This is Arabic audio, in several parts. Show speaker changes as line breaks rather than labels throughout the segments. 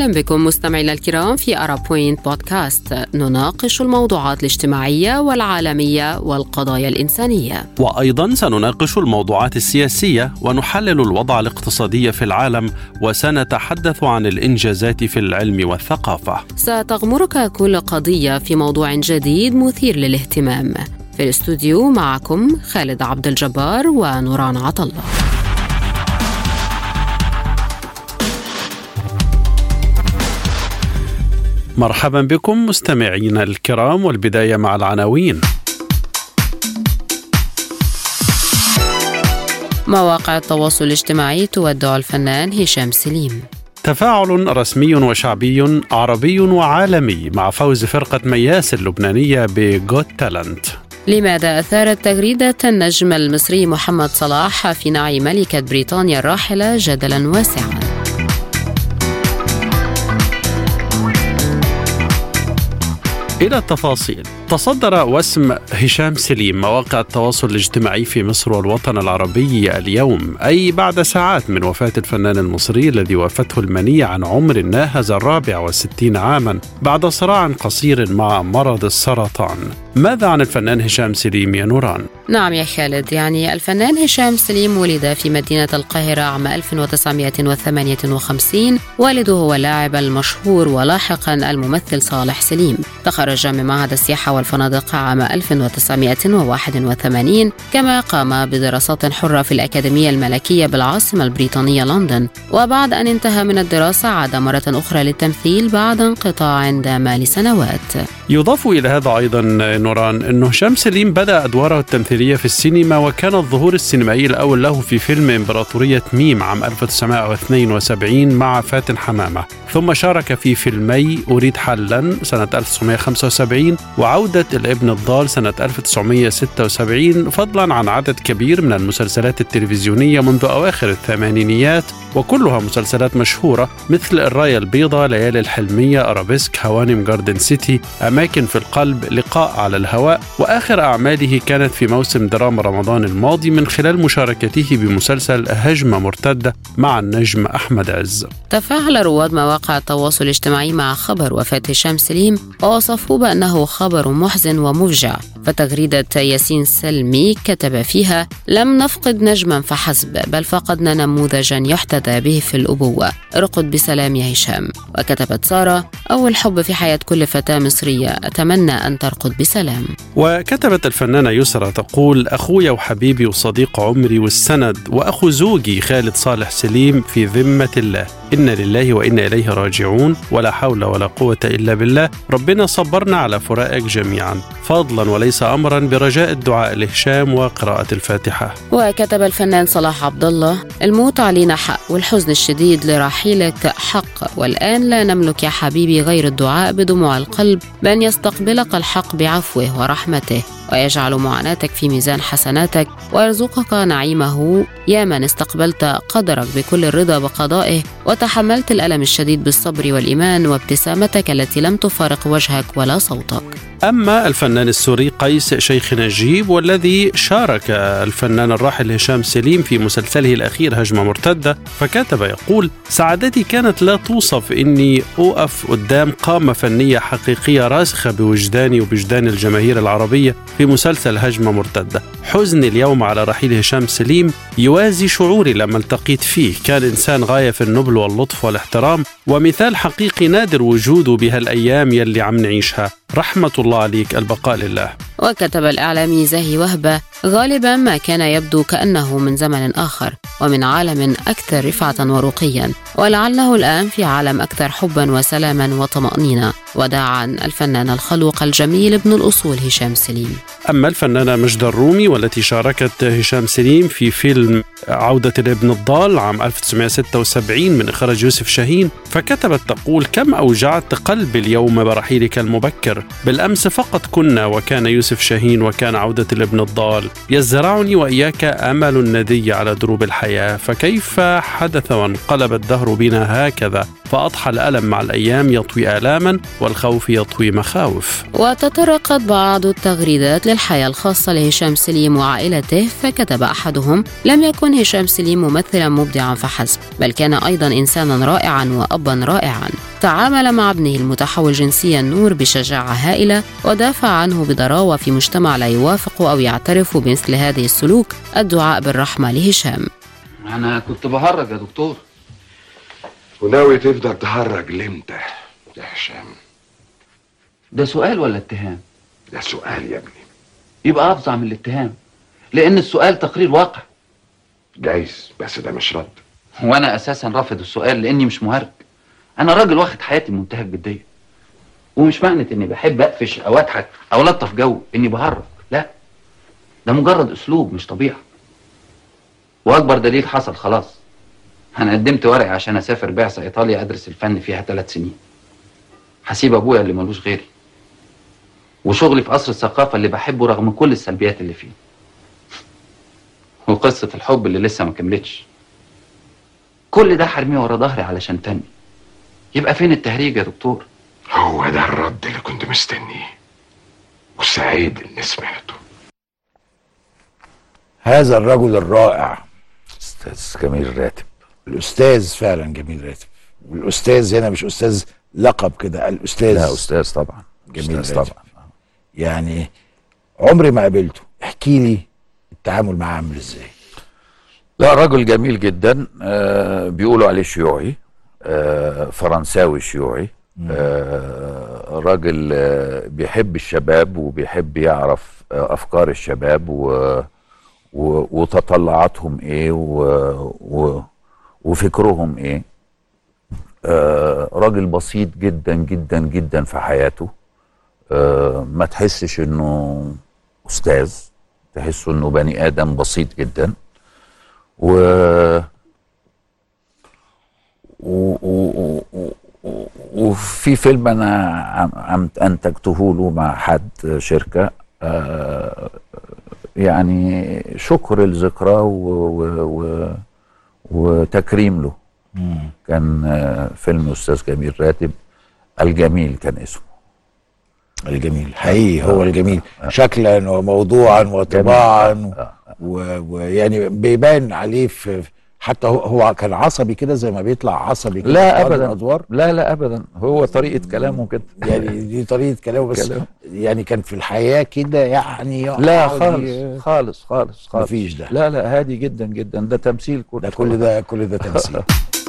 أهلا بكم مستمعينا الكرام في أرا بوينت بودكاست. نناقش الموضوعات الاجتماعية والعالمية والقضايا الإنسانية.
وأيضا سنناقش الموضوعات السياسية ونحلل الوضع الاقتصادي في العالم وسنتحدث عن الإنجازات في العلم والثقافة.
ستغمرك كل قضية في موضوع جديد مثير للاهتمام. في الاستوديو معكم خالد عبد الجبار ونوران عطله
مرحبا بكم مستمعينا الكرام والبداية مع العناوين.
مواقع التواصل الاجتماعي تودع الفنان هشام سليم.
تفاعل رسمي وشعبي عربي وعالمي مع فوز فرقة مياس اللبنانية بجوت تالنت
لماذا أثارت تغريدة النجم المصري محمد صلاح في نعي ملكة بريطانيا الراحلة جدلا واسعا؟
إلى التفاصيل تصدر وسم هشام سليم مواقع التواصل الاجتماعي في مصر والوطن العربي اليوم أي بعد ساعات من وفاة الفنان المصري الذي وافته المنية عن عمر ناهز الرابع والستين عاما بعد صراع قصير مع مرض السرطان ماذا عن الفنان هشام سليم يا نوران؟
نعم يا خالد يعني الفنان هشام سليم ولد في مدينة القاهرة عام 1958 والده هو اللاعب المشهور ولاحقا الممثل صالح سليم. تخرج من معهد السياحة والفنادق عام 1981 كما قام بدراسات حرة في الأكاديمية الملكية بالعاصمة البريطانية لندن. وبعد أن انتهى من الدراسة عاد مرة أخرى للتمثيل بعد انقطاع دام لسنوات.
يضاف إلى هذا أيضا نوران أنه هشام سليم بدأ أدواره التمثيلية في السينما وكان الظهور السينمائي الأول له في فيلم إمبراطورية ميم عام 1972 مع فاتن حمامة. ثم شارك في فيلمي أريد حلا سنة 1975 وعودة الابن الضال سنة 1976 فضلا عن عدد كبير من المسلسلات التلفزيونية منذ أواخر الثمانينيات وكلها مسلسلات مشهورة مثل الراية البيضاء ليالي الحلمية أرابيسك هوانم جاردن سيتي أماكن في القلب لقاء على الهواء وآخر أعماله كانت في موسم دراما رمضان الماضي من خلال مشاركته بمسلسل هجمة مرتدة مع النجم أحمد عز.
تفاعل رواد مواقع التواصل الاجتماعي مع خبر وفاة هشام سليم ووصفوه بأنه خبر محزن ومفجع. فتغريدة ياسين سلمي كتب فيها لم نفقد نجما فحسب بل فقدنا نموذجا يحتذى به في الأبوة ارقد بسلام يا هشام. وكتبت سارة أول حب في حياة كل فتاة مصرية أتمنى أن ترقد بسلام.
وكتبت الفنانة يسرى تقول أخويا وحبيبي وصديق عمري والسند وأخو زوجي خالد صالح سليم في ذمة الله. إنا لله وإنا إليه راجعون ولا حول ولا قوة إلا بالله. ربنا صبرنا على فراقك جميعا. فضلا وليس أمرا برجاء الدعاء لهشام وقراءة الفاتحة.
وكتب الفنان صلاح عبد الله الموت علينا حق والحزن الشديد لرحيلك حق. والآن لا نملك يا حبيبي غير الدعاء بدموع القلب بأن يستقبلك الحق بعفوه ورحمته. ويجعل معاناتك في ميزان حسناتك ويرزقك نعيمه يا من استقبلت قدرك بكل الرضا بقضائه وتحملت الألم الشديد بالصبر والإيمان وابتسامتك التي لم تفارق وجهك ولا صوتك.
أما الفنان السوري قيس شيخ نجيب والذي شارك الفنان الراحل هشام سليم في مسلسله الأخير هجمة مرتدة فكتب يقول سعادتي كانت لا توصف إني أقف قدام قامة فنية حقيقية راسخة بوجداني وبوجدان الجماهير العربية في مسلسل هجمة مرتدة. حزني اليوم على رحيل هشام سليم يوازي شعوري لما التقيت فيه. كان إنسان غاية في النبل واللطف والاحترام ومثال حقيقي نادر وجوده بهالأيام يلي عم نعيشها. رحمة الله عليك البقاء لله.
وكتب الإعلامي زاهي وهبة غالبا ما كان يبدو كأنه من زمن آخر ومن عالم أكثر رفعة ورقيا ولعله الآن في عالم أكثر حبا وسلاما وطمأنينة. وداعا الفنان الخلوق الجميل ابن الأصول هشام سليم.
أما الفنانة مجدة الرومي والتي شاركت هشام سليم في فيلم عودة الابن الضال عام 1976 من إخراج يوسف شاهين فكتبت تقول كم أوجعت قلبي اليوم برحيلك المبكر. بالأمس فقط كنا وكان يوسف شاهين وكان عودة الابن الضال يزرعني وإياك أمل الندي على دروب الحياة فكيف حدث وانقلب الدهر بنا هكذا؟ فأضحى الألم مع الأيام يطوي آلاما والخوف يطوي مخاوف.
وتطرقت بعض التغريدات الحياة الخاصة لهشام سليم وعائلته فكتب أحدهم لم يكن هشام سليم ممثلا مبدعا فحسب بل كان أيضا إنسانا رائعا وأبا رائعا. تعامل مع ابنه المتحول جنسيا نور بشجاعة هائلة ودافع عنه بضراوة في مجتمع لا يوافق أو يعترف بمثل هذه السلوك الدعاء بالرحمة لهشام.
أنا كنت بهرج يا دكتور.
وناوي تفضل تهرج لامتى يا هشام؟
ده سؤال ولا اتهام؟
ده سؤال يا ابني.
يبقى أفظع من الاتهام لأن السؤال تقرير واقع.
جايز بس ده مش رد.
وأنا أساسا رافض السؤال لأني مش مهرج. أنا راجل واخد حياتي بمنتهى الجدية ومش معنى إني بحب أقفش أو أضحك أو ألطف جو إني بهرج. ده مجرد أسلوب مش طبيعة وأكبر دليل حصل خلاص. أنا قدمت ورقي عشان أسافر بعثة إيطاليا أدرس الفن فيها ثلاث سنين. هسيب أبويا اللي ملوش غيري. وشغلي في قصر الثقافة اللي بحبه رغم كل السلبيات اللي فيه. وقصة الحب اللي لسه ما كملتش. كل ده حرميه ورا ظهري علشان تاني. يبقى فين التهريج يا دكتور؟
هو ده الرد اللي كنت مستنيه. وسعيد إني سمعته.
هذا الرجل الرائع.
أستاذ جميل راتب.
الأستاذ فعلا جميل راتب. والأستاذ هنا مش أستاذ لقب كده الأستاذ
لا أستاذ طبعا.
جميل
أستاذ
راتب.
طبعا.
يعني عمري ما قابلته. احكي لي التعامل معاه عامل إزاي.
لا رجل جميل جدا. آه بيقولوا عليه شيوعي. آه فرنساوي شيوعي. آه راجل آه بيحب الشباب وبيحب يعرف آه أفكار الشباب و و وتطلعاتهم إيه و و وفكرهم إيه. آه راجل بسيط جدا جدا جدا في حياته. آه ما تحسش إنه أستاذ تحسه إنه بني آدم بسيط جدا. و و- و- و- وفي فيلم أنا عم أنتجته له مع حد شركة. آه، يعني شكر و- وتكريم له. كان آه، فيلم أستاذ جميل راتب. الجميل كان اسمه.
الجميل. حقيقي هو الجميل. شكلا وموضوعا وطباعا ويعني بيبان عليه في حتى هو, هو كان عصبي كده زي ما بيطلع عصبي كده
لا ابدا.
الأدوار.
لا لا ابدا. هو طريقة كلامه كده.
يعني دي طريقة كلامه بس
كلام.
يعني كان في الحياة كده يعني
لا خالص خالص خالص خالص.
مفيش ده.
لا لا هادي جدا جدا. ده تمثيل كله
ده كل ده كل ده تمثيل.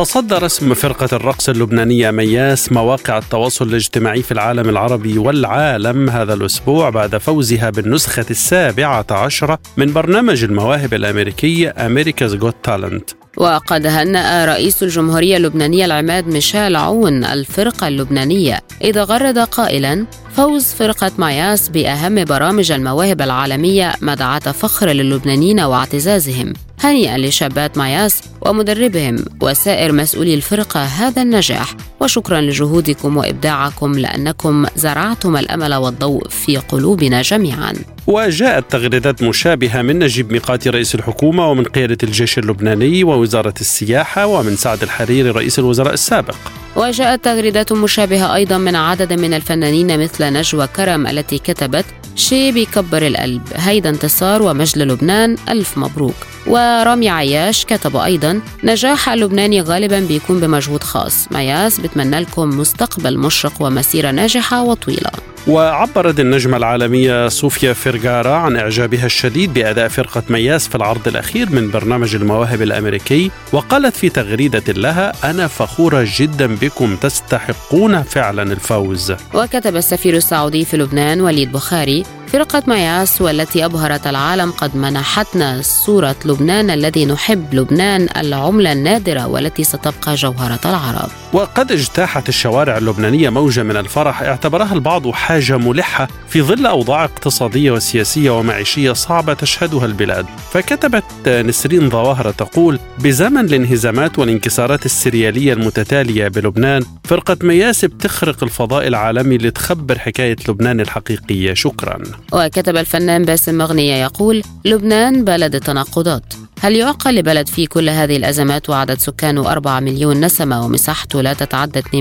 تصدى رسم فرقة الرقص اللبنانية مياس مواقع التواصل الاجتماعي في العالم العربي والعالم هذا الأسبوع بعد فوزها بالنسخة السابعة عشرة من برنامج المواهب الأمريكي أمريكا's Got Talent.
وقد هنأ رئيس الجمهورية اللبنانية العماد ميشيل عون الفرقة اللبنانية إذ غرد قائلا فوز فرقة ماياس بأهم برامج المواهب العالمية مدعاة فخر للبنانيين واعتزازهم. هنيئا لشابات ماياس ومدربهم وسائر مسؤولي الفرقة هذا النجاح. وشكرا لجهودكم وإبداعكم لأنكم زرعتم الأمل والضوء في قلوبنا جميعا.
وجاءت تغريدات مشابهة من نجيب ميقاتي رئيس الحكومة ومن قيادة الجيش اللبناني ووزارة السياحة ومن سعد الحريري رئيس الوزراء السابق.
وجاءت تغريدات مشابهة أيضا من عدد من الفنانين مثل نجوى كرم التي كتبت شي بيكبر القلب هيدا انتصار ومجد لبنان ألف مبروك. ورامي عياش كتب أيضا نجاح اللبناني غالبا بيكون بمجهود خاص. مياس بتمنى لكم مستقبل مشرق ومسيرة ناجحة وطويلة.
وعبرت النجمة العالمية صوفيا فيرغارا عن إعجابها الشديد بأداء فرقة مياس في العرض الأخير من برنامج المواهب الأمريكي وقالت في تغريدة لها أنا فخورة جدا بكم تستحقون فعلا الفوز.
وكتب السفير السعودي في لبنان وليد بخاري فرقة مياس والتي أبهرت العالم قد منحتنا صورة لبنان الذي نحب لبنان العملة النادرة والتي ستبقى جوهرة العرب.
وقد اجتاحت الشوارع اللبنانية موجة من الفرح اعتبرها البعض حاجة ملحة في ظل أوضاع اقتصادية وسياسية ومعيشية صعبة تشهدها البلاد. فكتبت نسرين ظواهر تقول بزمن الانهزامات والانكسارات السريالية المتتالية بلبنان فرقة مياس بتخرق الفضاء العالمي لتخبر حكاية لبنان الحقيقية. شكرا.
وكتب الفنان باسم مغنية يقول لبنان بلد التناقضات. هل يعقل لبلد فيه كل هذه الأزمات وعدد سكانه 4 مليون نسمة ومساحته لا تتعدى 2%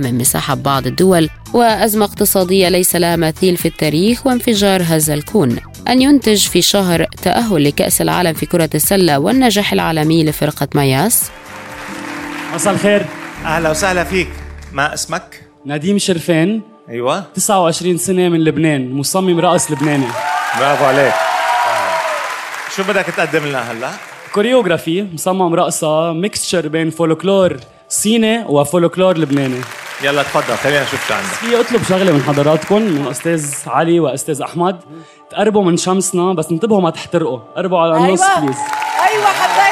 من مساحة بعض الدول؟ وأزمة اقتصادية ليس لها مثيل في التاريخ وانفجار هذا الكون. أن ينتج في شهر تأهل لكأس العالم في كرة السلة والنجاح العالمي لفرقة مياس
مساء الخير.
أهلا وسهلا فيك. ما اسمك؟
نديم شرفان.
أيوه.
29 سنة من لبنان مصمم رقص لبناني.
برافو عليك. شو بدك تقدم لنا هلا؟
choreography مصمم رقصة mixture بين فولكلور صيني وفولكلور لبناني.
يلا تفضل خلينا نشوف شو عندك.
في أطلب شغلة من حضراتكم من أستاذ علي وأستاذ أحمد. تقربوا من شمسنا بس انتبهوا ما تحترقوا. قربوا على النص
أيوة.
please
أيوه حبيتك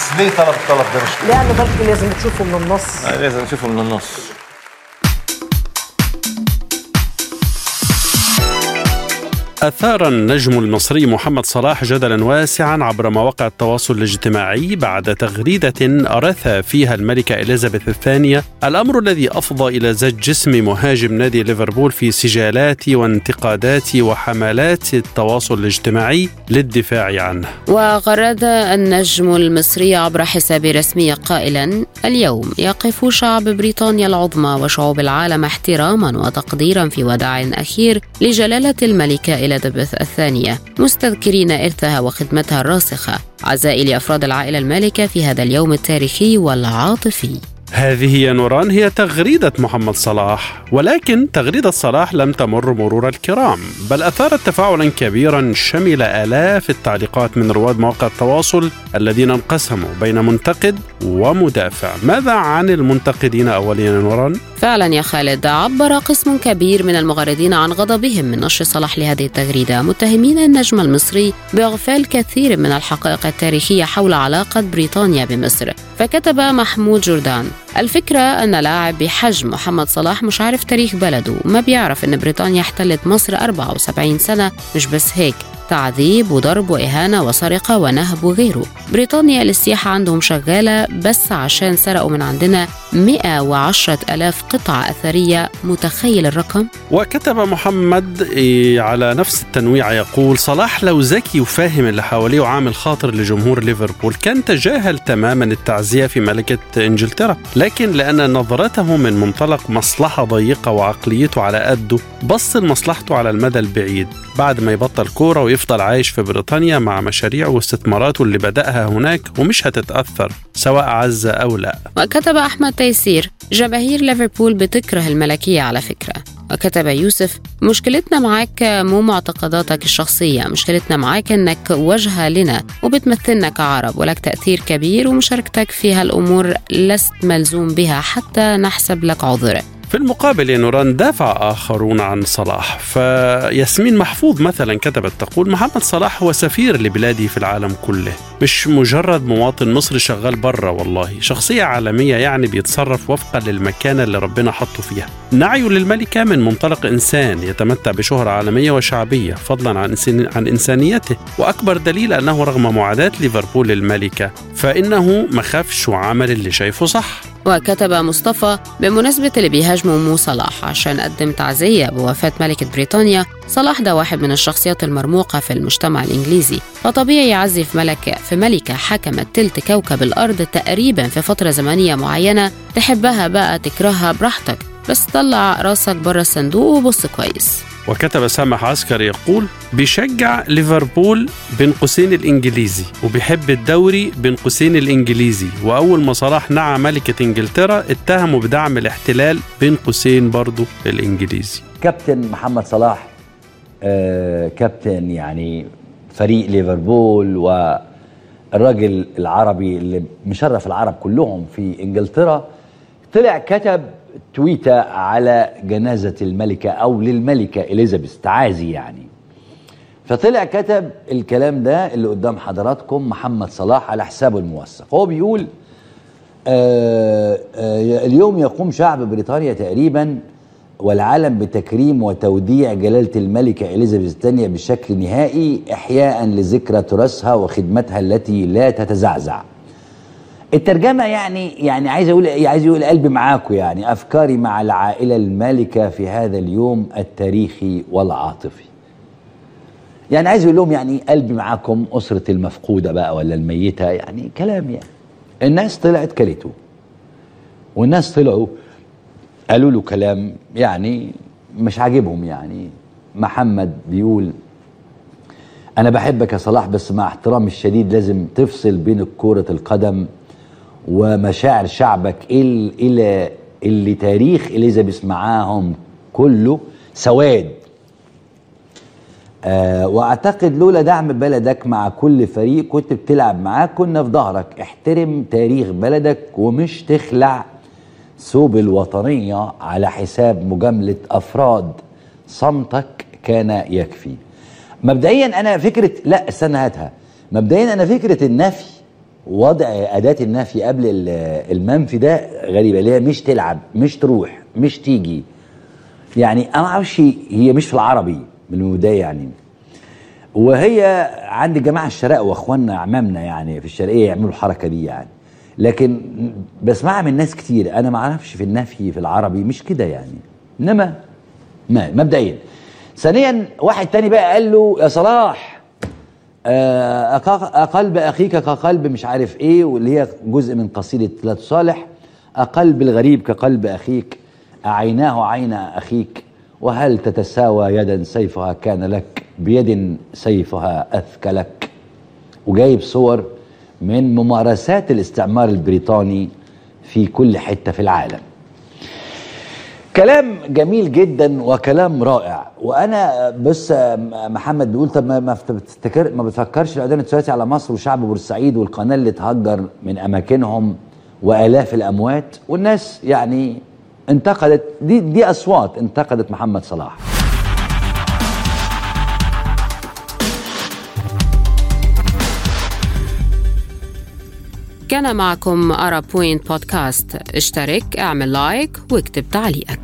بس ليه طلب الطلب ده مش
لأنه بلكي لازم تشوفه من النص.
آه، لازم نشوفه من النص.
أثار النجم المصري محمد صلاح جدلا واسعا عبر مواقع التواصل الاجتماعي بعد تغريدة أرث فيها الملكة إليزابيث الثانية. الأمر الذي أفضى إلى زج جسم مهاجم نادي ليفربول في سجالات وانتقادات وحملات التواصل الاجتماعي للدفاع عنه.
وغرد النجم المصري عبر حسابه الرسمي قائلا اليوم يقف شعب بريطانيا العظمى وشعوب العالم احتراما وتقديرا في وداع أخير لجلالة الملكة إليزابيث الثانية. مستذكرين إرثها وخدمتها الراسخة. عزائي لأفراد العائلة المالكة في هذا اليوم التاريخي والعاطفي.
هذه يا نوران هي تغريدة محمد صلاح ولكن تغريدة صلاح لم تمر مرور الكرام بل أثارت تفاعلا كبيرا شمل آلاف التعليقات من رواد مواقع التواصل الذين انقسموا بين منتقد ومدافع ماذا عن المنتقدين أوليا يا نوران؟
فعلا يا خالد عبر قسم كبير من المغردين عن غضبهم من نشر صلاح لهذه التغريدة متهمين النجم المصري بإغفال كثير من الحقائق التاريخية حول علاقة بريطانيا بمصر فكتب محمود جردان الفكرة أن لاعب بحجم محمد صلاح مش عارف تاريخ بلده ما بيعرف أن بريطانيا احتلت مصر 74 سنة مش بس هيك. تعذيب وضرب وإهانة وسرقة ونهب وغيره. بريطانيا السياحة عندهم شغالة بس عشان سرقوا من عندنا 110 ألاف قطعة أثرية. متخيل الرقم؟
وكتب محمد على نفس التنويع يقول صلاح لو ذكي وفاهم اللي حواليه وعامل خاطر لجمهور ليفربول كان تجاهل تماما التعزية في ملكة إنجلترا. لكن لأن نظرته من منطلق مصلحة ضيقة وعقليته على قده بص لمصلحته على المدى البعيد. بعد ما يبطل كورة عايش في بريطانيا مع مشاريعه واستثماراته اللي بدأها هناك ومش هتتأثر سواء عز أو لا.
وكتب أحمد تيسير جماهير ليفربول بتكره الملكية على فكرة. وكتب يوسف مشكلتنا معاك مو معتقداتك الشخصية مشكلتنا معاك إنك وجهة لنا وبتمثلنا كعرب ولك تأثير كبير ومشاركتك في هالأمور لست ملزوم بها حتى نحسب لك عذر
في المقابل يا نوران دافع آخرون عن صلاح. فياسمين محفوظ مثلا كتبت تقول محمد صلاح هو سفير لبلاده في العالم كله. مش مجرد مواطن مصري شغال برا والله. شخصية عالمية يعني بيتصرف وفقا للمكانة اللي ربنا حطه فيها. نعيه للملكة من منطلق إنسان يتمتع بشهرة عالمية وشعبية فضلا عن, عن إنسانيته. وأكبر دليل أنه رغم معاداة ليفربول للملكة فإنه مخافش وعمل اللي شايفه صح.
وكتب مصطفى بمناسبة اللي بيهاجموا مو صلاح عشان قدم تعزية بوفاة ملكة بريطانيا صلاح ده واحد من الشخصيات المرموقة في المجتمع الإنجليزي. فطبيعي يعزي في ملكة في ملكة حكمت تلت كوكب الأرض تقريبا في فترة زمنية معينة تحبها بقى تكرهها براحتك بس طلع راسك بره الصندوق وبص كويس.
وكتب سامح عسكري يقول بيشجع ليفربول بين قوسين الإنجليزي وبيحب الدوري بين قوسين الإنجليزي وأول ما صلاح نعى ملكة إنجلترا اتهموا بدعم الاحتلال بين قوسين برضه الإنجليزي.
كابتن محمد صلاح آه كابتن يعني فريق ليفربول والراجل العربي اللي مشرف العرب كلهم في إنجلترا طلع كتب تويتة على جنازة الملكة أو للملكة إليزابيث تعازي يعني. فطلع كتب الكلام ده اللي قدام حضراتكم محمد صلاح على حسابه الموثق. هو بيقول آه آه اليوم يقوم شعب بريطانيا تقريبا والعالم بتكريم وتوديع جلالة الملكة إليزابيث الثانية بشكل نهائي إحياء لذكرى تراثها وخدمتها التي لا تتزعزع. الترجمة يعني يعني عايز أقول عايز يقول قلبي معاكم يعني أفكاري مع العائلة المالكة في هذا اليوم التاريخي والعاطفي. يعني عايز يقول لهم يعني قلبي معاكم أسرة المفقودة بقى ولا الميتة يعني كلام يعني. الناس طلعت كلته والناس طلعوا قالوا له كلام يعني مش عاجبهم يعني. محمد بيقول أنا بحبك يا صلاح بس مع احترامي الشديد لازم تفصل بين كرة القدم ومشاعر شعبك إل- إلى اللي تاريخ إليزابيث معاهم كله سواد. آه وأعتقد لولا دعم بلدك مع كل فريق كنت بتلعب معاه كنا في ظهرك. احترم تاريخ بلدك ومش تخلع ثوب الوطنية على حساب مجاملة أفراد صمتك كان يكفي. مبدئيا أنا فكرة لا استنى هاتها. مبدئيا أنا فكرة النفي وضع أداة النفي قبل ال- المنفي ده غريبة اللي هي مش تلعب مش تروح مش تيجي. يعني أنا ما أعرفش هي مش في العربي من البداية يعني. وهي عند الجماعه الشرق وإخواننا اعمامنا يعني في الشرقية يعملوا الحركة دي يعني. لكن بسمعها من ناس كتير. أنا ما أعرفش في النفي في العربي مش كده يعني. إنما ما مبدئيا. ثانيا واحد تاني بقى قال له يا صلاح أقلب أخيك كقلب مش عارف إيه واللي هي جزء من قصيدة لا تصالح. أقلب الغريب كقلب أخيك أعيناه عين أخيك. وهل تتساوى يدا سيفها كان لك بيد سيفها أثكلك وجايب صور من ممارسات الاستعمار البريطاني في كل حتة في العالم. كلام جميل جدا وكلام رائع. وأنا بص محمد بيقول طب ما بتفتكر ما بتفكرش العدوان الثلاثي على مصر وشعب بورسعيد والقناة اللي تهجر من أماكنهم وآلاف الأموات والناس يعني انتقدت. دي دي أصوات انتقدت محمد صلاح.
كان معكم Ara Point بودكاست اشترك اعمل like واكتب تعليقك.